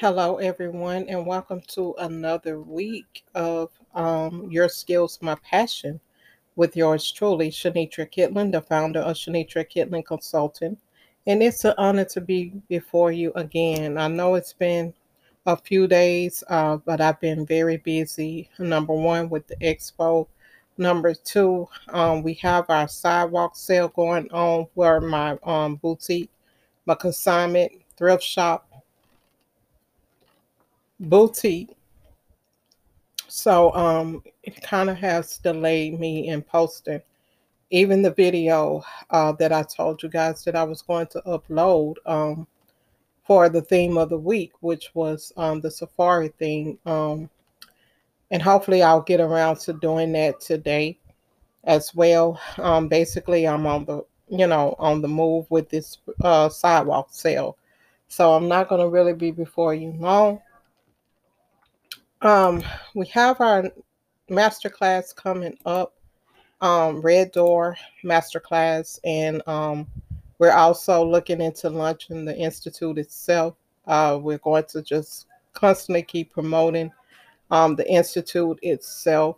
Hello, everyone, and welcome to another week of um, Your Skills, My Passion with yours truly, Shanetria Kitlin, the founder of Shanetria Kitlin Consulting. And it's an honor to be before you again. I know it's been a few days, uh, but I've been very busy. Number one, with the expo. Number two, um, we have our sidewalk sale going on where my um, boutique, my consignment thrift shop boutique. So um, it kind of has delayed me in posting. Even the video uh, that I told you guys that I was going to upload um, for the theme of the week, which was um, the safari theme. Um, and hopefully I'll get around to doing that today as well. Um, basically, I'm on the you know on the move with this uh, sidewalk sale, so I'm not going to really be before you long. Um, we have our masterclass coming up, um, Red Door Masterclass, and um, we're also looking into launching the institute itself. Uh, we're going to just constantly keep promoting um, the institute itself.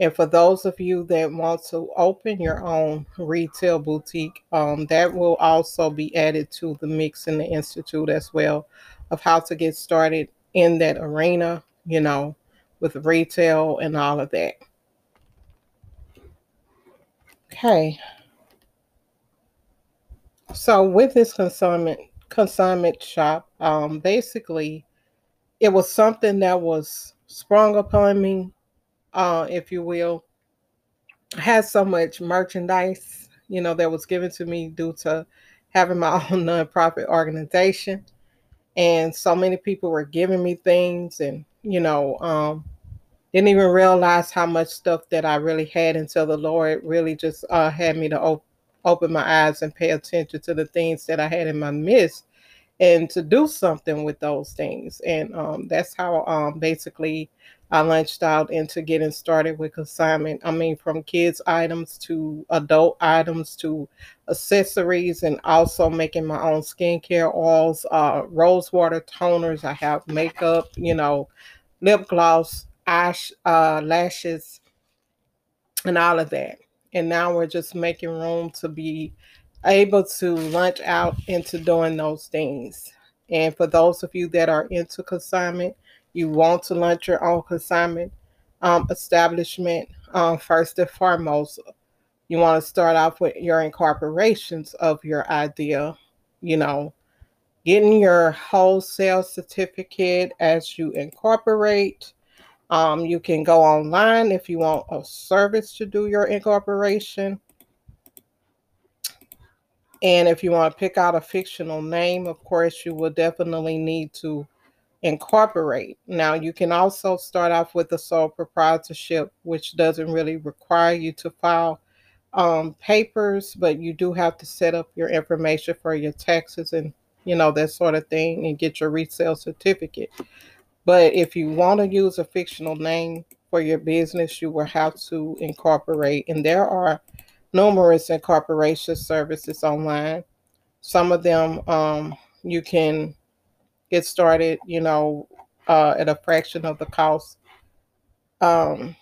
And for those of you that want to open your own retail boutique, um, that will also be added to the mix in the institute as well of how to get started in that arena you know, with retail and all of that. Okay. So with this consignment consignment shop, um, basically, it was something that was sprung upon me, uh, if you will. I had so much merchandise, you know, that was given to me due to having my own nonprofit organization, and so many people were giving me things and you know, um, didn't even realize how much stuff that I really had until the Lord really just uh, had me to op- open my eyes and pay attention to the things that I had in my midst and to do something with those things. And um, that's how um, basically I launched out into getting started with consignment. I mean, from kids' items to adult items to accessories, and also making my own skincare oils, uh, rose water toners. I have makeup, you know, lip gloss, ash, uh, lashes, and all of that. And now we're just making room to be able to launch out into doing those things. And for those of you that are into consignment, you want to launch your own consignment um, establishment, um, first and foremost, you want to start off with your incorporations of your idea, you know, getting your wholesale certificate as you incorporate. Um, you can go online if you want a service to do your incorporation. And if you want to pick out a fictional name, of course, you will definitely need to incorporate. Now, you can also start off with a sole proprietorship, which doesn't really require you to file um, papers, but you do have to set up your information for your taxes and you know, that sort of thing, and get your resale certificate. But if you want to use a fictional name for your business, you will have to incorporate. And there are numerous incorporation services online. Some of them um, you can get started, you know, uh, at a fraction of the cost. Um,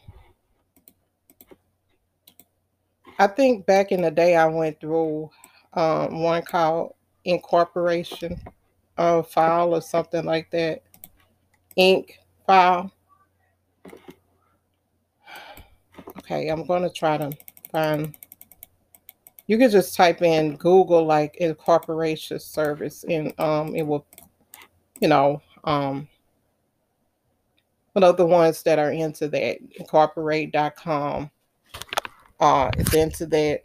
I think back in the day, I went through um, one called incorporation uh, file or something like that. Inc. file. Okay, I'm going to try to find. You can just type in Google like incorporation service and um, it will, you know, um, one of the ones that are into that, incorporate.com uh, is into that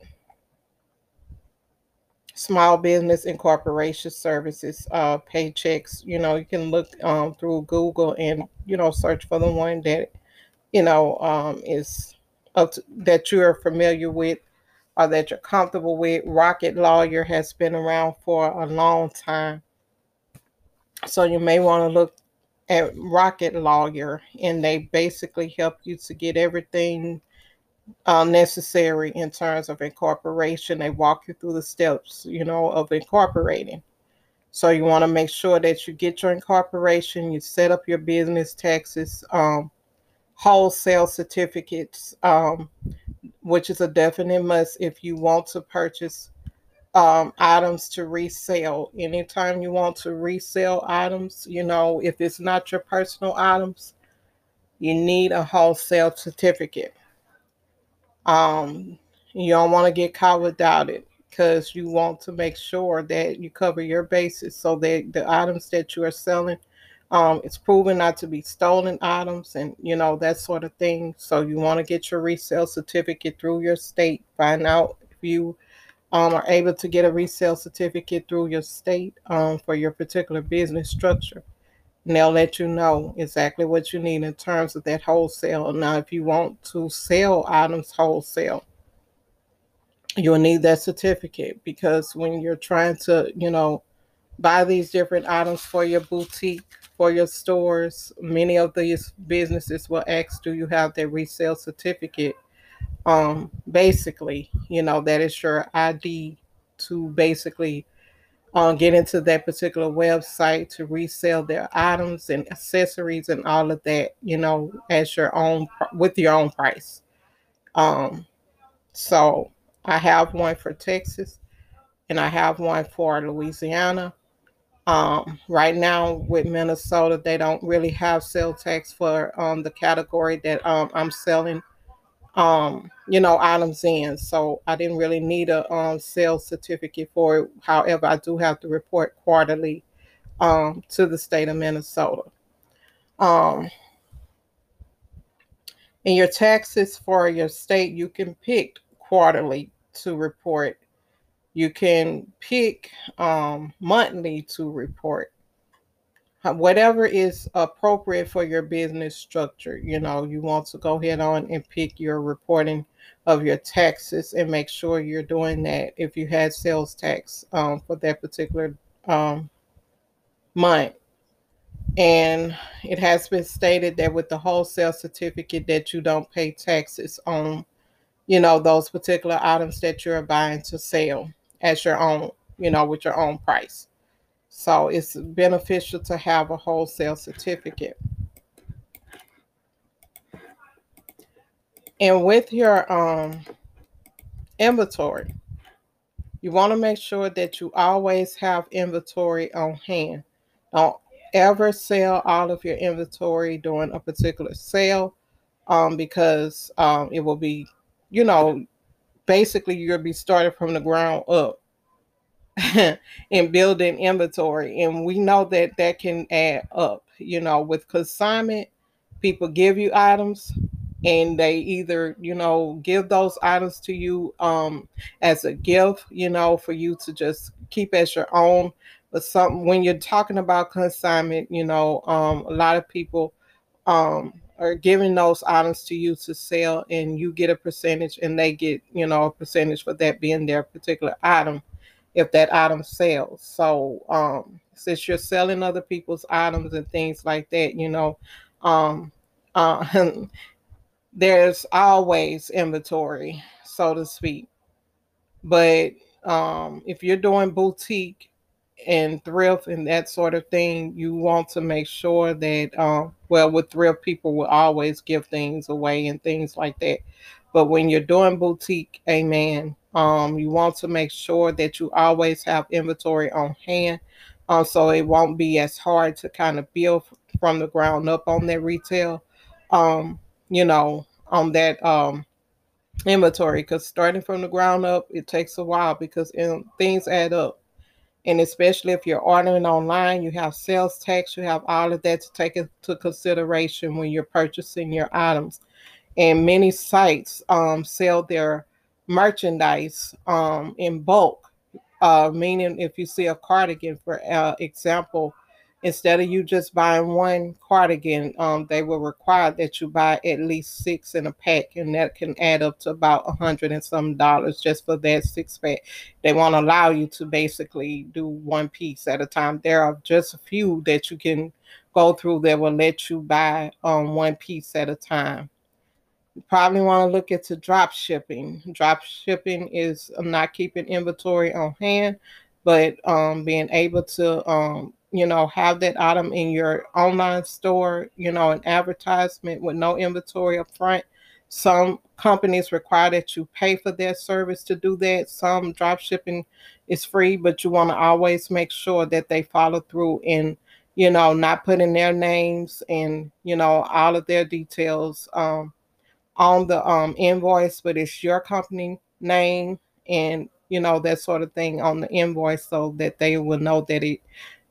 small business incorporation services uh, Paychex you know you can look um, through google and you know search for the one that you know um, is that you're familiar with or that you're comfortable with. Rocket lawyer has been around for a long time. So you may want to look at rocket lawyer and they basically help you to get everything uh, necessary in terms of incorporation. They walk you through the steps, you know, of incorporating. So you want to make sure that you get your incorporation, you set up your business taxes, um, wholesale certificates, um, which is a definite must if you want to purchase um, items to resell. Anytime you want to resell items, you know, if it's not your personal items, you need a wholesale certificate. Um, you don't want to get caught without it because you want to make sure that you cover your bases so that the items that you are selling um, it's proven not to be stolen items and you know that sort of thing. So you want to get your resale certificate through your state find out if you um, are able to get a resale certificate through your state um, for your particular business structure and they'll let you know exactly what you need in terms of that wholesale now if you want to sell items wholesale you'll need that certificate because when you're trying to, you know, buy these different items for your boutique, for your stores, many of these businesses will ask, Do you have that resale certificate? Um, basically, you know, that is your ID to basically um, get into that particular website to resell their items and accessories and all of that, you know, as your own with your own price. Um, so I have one for Texas and I have one for Louisiana. Um, right now with Minnesota, they don't really have sales tax for um, the category that um, I'm selling, um, you know, items in. So I didn't really need a um, sales certificate for it. However, I do have to report quarterly um, to the state of Minnesota. Um, in your taxes for your state, you can pick quarterly to report. You can pick um, monthly to report. Whatever is appropriate for your business structure, you know, you want to go ahead on and pick your reporting of your taxes and make sure you're doing that if you had sales tax um, for that particular um, month. And it has been stated that with the wholesale certificate that you don't pay taxes on you know, those particular items that you're buying to sell as your own, you know, with your own price. So it's beneficial to have a wholesale certificate. And with your um, inventory, you want to make sure that you always have inventory on hand. Don't ever sell all of your inventory during a particular sale um, because um, it will be you know, basically you'll be starting from the ground up and building inventory. And we know that that can add up, you know, with consignment, people give you items and they either, you know, give those items to you um as a gift, you know, for you to just keep as your own. But something when you're talking about consignment, you know, um a lot of people um are giving those items to you to sell and you get a percentage and they get you know a percentage for that being their particular item if that item sells so um since you're selling other people's items and things like that you know um uh, there's always inventory so to speak but um if you're doing boutique and thrift and that sort of thing, you want to make sure that, um, well, with thrift, people will always give things away and things like that. But when you're doing boutique, amen, um, you want to make sure that you always have inventory on hand. Um, so it won't be as hard to kind of build from the ground up on that retail, um, you know, on that um, inventory. Because starting from the ground up, it takes a while because things add up and especially if you're ordering online, you have sales tax, you have all of that to take into consideration when you're purchasing your items. And many sites um, sell their merchandise um, in bulk, uh, meaning if you see a cardigan, for uh, example, instead of you just buying one cardigan, um, they will require that you buy at least six in a pack, and that can add up to about a hundred and some dollars just for that six pack. They won't allow you to basically do one piece at a time. There are just a few that you can go through that will let you buy um, one piece at a time. You probably want to look into drop shipping. Drop shipping is not keeping inventory on hand but um, being able to um, you know have that item in your online store you know an advertisement with no inventory up front some companies require that you pay for their service to do that some drop shipping is free but you want to always make sure that they follow through and you know not putting their names and you know all of their details um, on the um, invoice but it's your company name and you know that sort of thing on the invoice so that they will know that it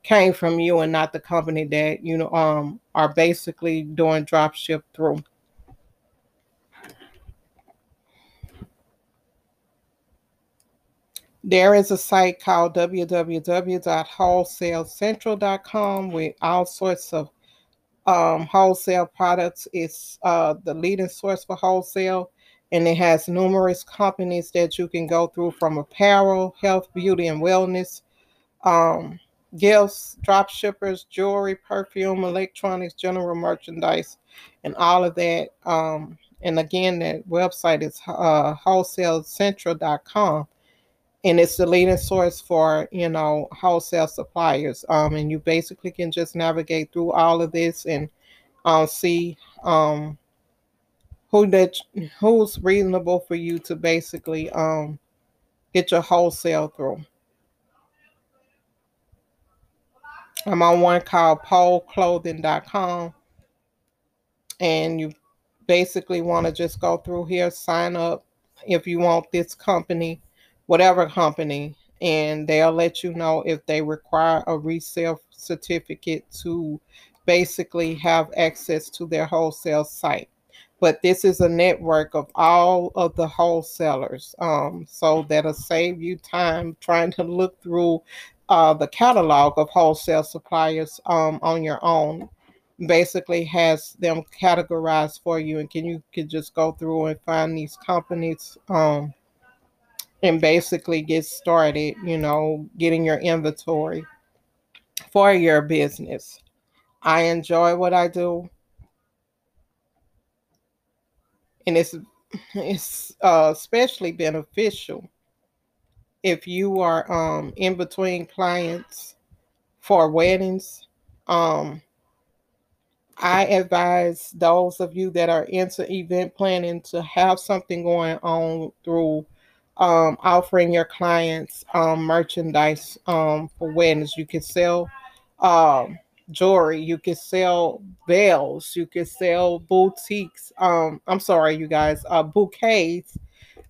came from you and not the company that you know um are basically doing drop ship through. There is a site called www.wholesalecentral.com with all sorts of um, wholesale products. It's uh, the leading source for wholesale, and it has numerous companies that you can go through from apparel, health, beauty, and wellness, um, gifts, drop shippers, jewelry, perfume, electronics, general merchandise, and all of that. Um, and again, that website is uh, wholesalecentral.com. And it's the leading source for, you know, wholesale suppliers. Um, and you basically can just navigate through all of this and uh, see um, who that who's reasonable for you to basically um, get your wholesale through. I'm on one called poleclothing.com. And you basically want to just go through here, sign up if you want this company, whatever company, and they'll let you know if they require a resale certificate to basically have access to their wholesale site. But this is a network of all of the wholesalers. Um, so that'll save you time trying to look through uh, the catalog of wholesale suppliers um, on your own basically has them categorized for you and can you can just go through and find these companies um, and basically get started you know getting your inventory for your business. I enjoy what i do. And it's it's uh, especially beneficial if you are um, in between clients for weddings, um, I advise those of you that are into event planning to have something going on through um, offering your clients um, merchandise um, for weddings. You can sell um, jewelry, you can sell bells, you can sell boutiques. Um, I'm sorry, you guys, uh, bouquets.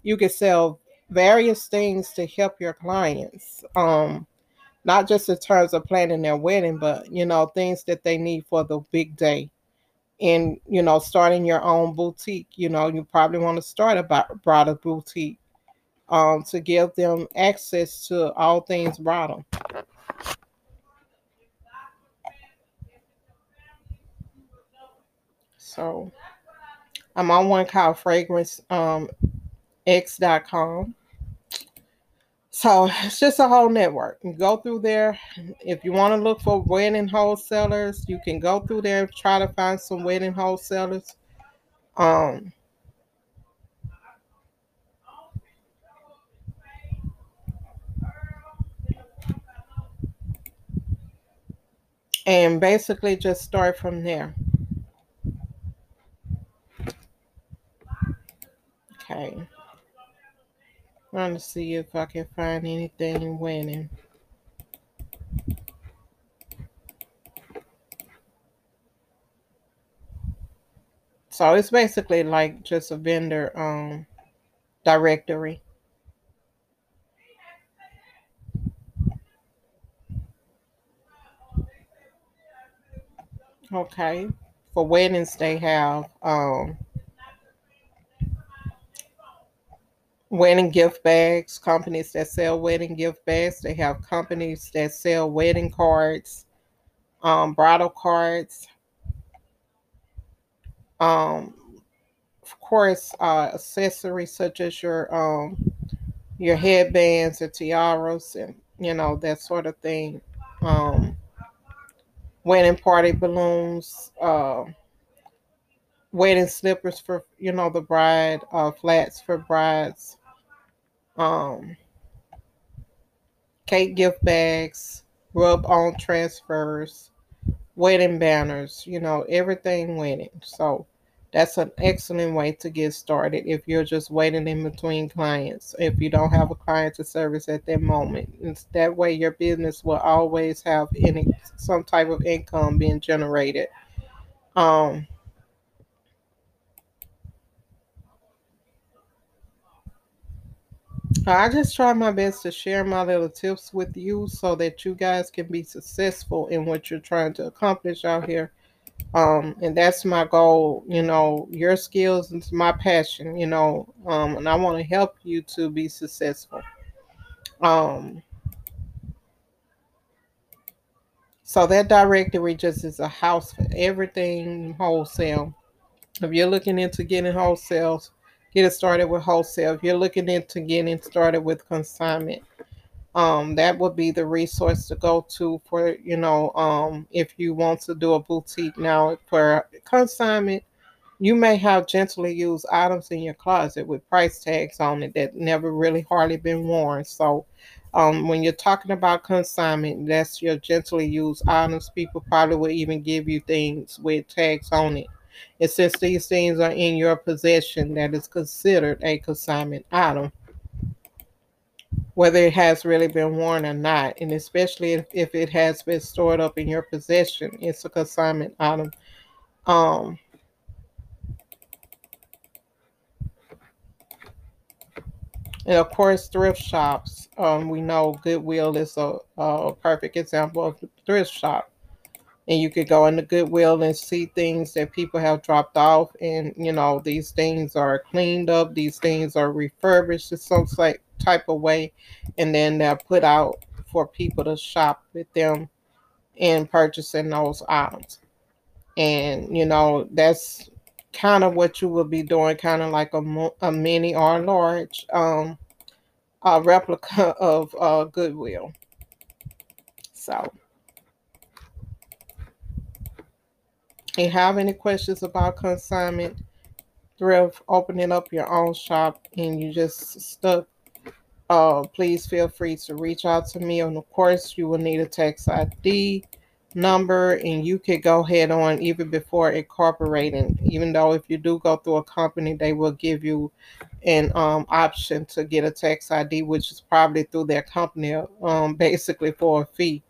You can sell various things to help your clients. Um, not just in terms of planning their wedding, but you know, things that they need for the big day. And you know, starting your own boutique, you know, you probably want to start a bridal boutique um, to give them access to all things bridal. So I'm on one called fragrance um, x.com. So it's just a whole network. You go through there. If you want to look for wedding wholesalers, you can go through there and try to find some wedding wholesalers. Um, and basically just start from there. Okay. i Trying to see if I can find anything winning. So it's basically like just a vendor um, directory. Okay. For weddings, they have um, wedding gift bags, companies that sell wedding gift bags. They have companies that sell wedding cards, um, bridal cards. Um, of course, uh, accessories such as your um, your headbands or tiaras and you know that sort of thing. Um, wedding party balloons, uh, wedding slippers for you know the bride, uh, flats for brides, um, cake gift bags, rub on transfers, wedding banners, you know, everything wedding. So that's an excellent way to get started if you're just waiting in between clients. If you don't have a client to service at that moment, it's that way your business will always have any some type of income being generated. Um, I just try my best to share my little tips with you so that you guys can be successful in what you're trying to accomplish out here. Um, and that's my goal. You know, your skills is my passion. You know, um, and I want to help you to be successful. Um, so that directory just is a house for everything wholesale. If you're looking into getting wholesales, get it started with wholesale. If you're looking into getting started with consignment, um, that would be the resource to go to for you know um, if you want to do a boutique now for consignment you may have gently used items in your closet with price tags on it that never really hardly been worn. So um, when you're talking about consignment that's your gently used items. People probably will even give you things with tags on it. And since these things are in your possession that is considered a consignment item whether it has really been worn or not, and especially if, if it has been stored up in your possession, it's a consignment item. Um, and of course, thrift shops. Um, we know Goodwill is a, a perfect example of thrift shop and you could go into Goodwill and see things that people have dropped off, and you know these things are cleaned up, these things are refurbished in some type of way, and then they're put out for people to shop with them in purchasing those items. And you know that's kind of what you will be doing, kind of like a, a mini or large um, a replica of uh, Goodwill. So. if you have any questions about consignment, thrift, opening up your own shop, and you just stuck, uh, please feel free to reach out to me. And of course, you will need a tax ID number, and you could go ahead on even before incorporating. Even though if you do go through a company, they will give you an um, option to get a tax ID, which is probably through their company, um, basically for a fee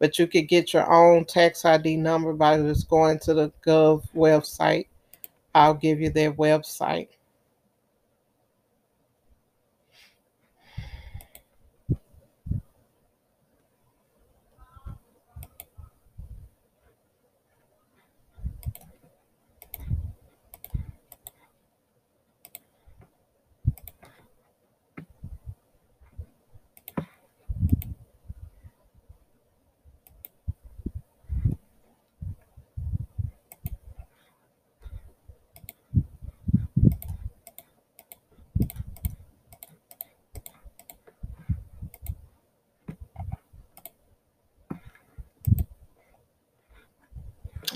but you could get your own tax ID number by just going to the Gov website. I'll give you their website.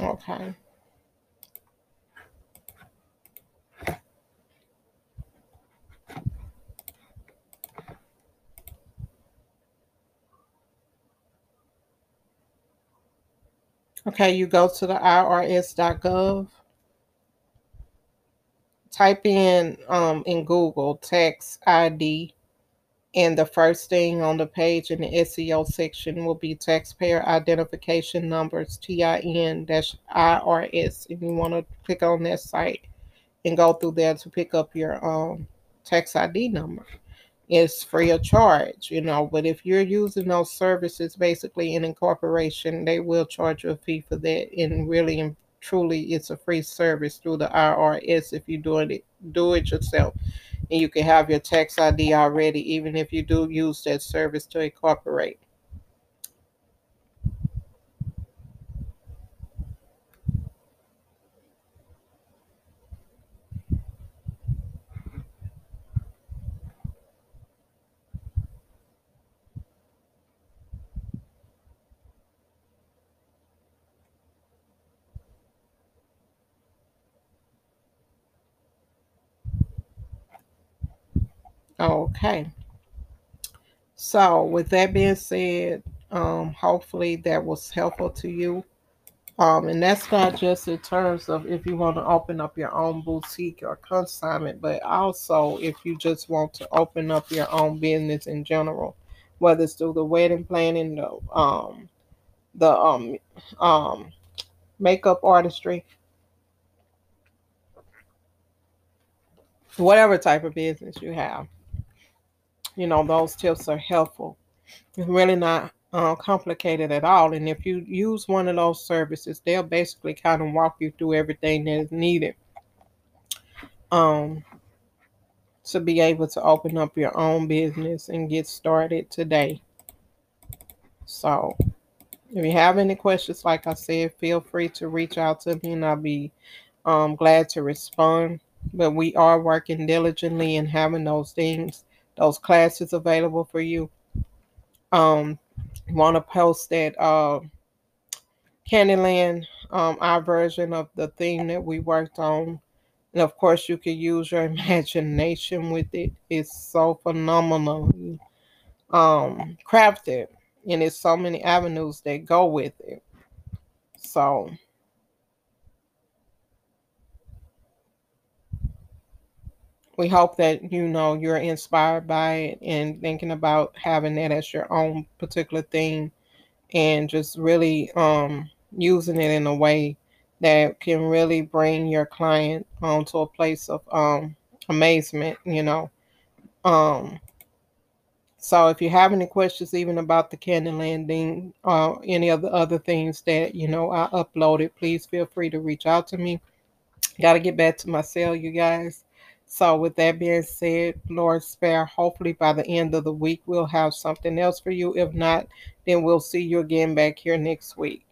Okay. Okay, you go to the irs.gov. Type in um, in Google tax ID and the first thing on the page in the SEO section will be taxpayer identification numbers, TIN-IRS. If you want to click on that site and go through there to pick up your um, tax ID number. It's free of charge, you know, but if you're using those services basically in incorporation, they will charge you a fee for that. And really and truly it's a free service through the IRS if you're doing it do it yourself and you can have your tax ID already, even if you do use that service to incorporate. Okay. So, with that being said, um, hopefully that was helpful to you. Um, and that's not just in terms of if you want to open up your own boutique or consignment, but also if you just want to open up your own business in general, whether it's through the wedding planning, the um, the um, um, makeup artistry, whatever type of business you have. You know, those tips are helpful. It's really not uh, complicated at all. And if you use one of those services, they'll basically kind of walk you through everything that is needed um, to be able to open up your own business and get started today. So, if you have any questions, like I said, feel free to reach out to me and I'll be um, glad to respond. But we are working diligently and having those things, those classes available for you. Um, want to post that uh, Candyland, um, our version of the theme that we worked on. And of course, you can use your imagination with it. It's so phenomenally um, crafted, and there's so many avenues that go with it. So, we hope that you know you're inspired by it and thinking about having that as your own particular thing and just really um, using it in a way that can really bring your client um, to a place of um, amazement, you know. Um, so if you have any questions even about the Candyland or uh, any of the other things that, you know, I uploaded, please feel free to reach out to me. Got to get back to my cell, you guys. So, with that being said, Lord spare, hopefully by the end of the week, we'll have something else for you. If not, then we'll see you again back here next week.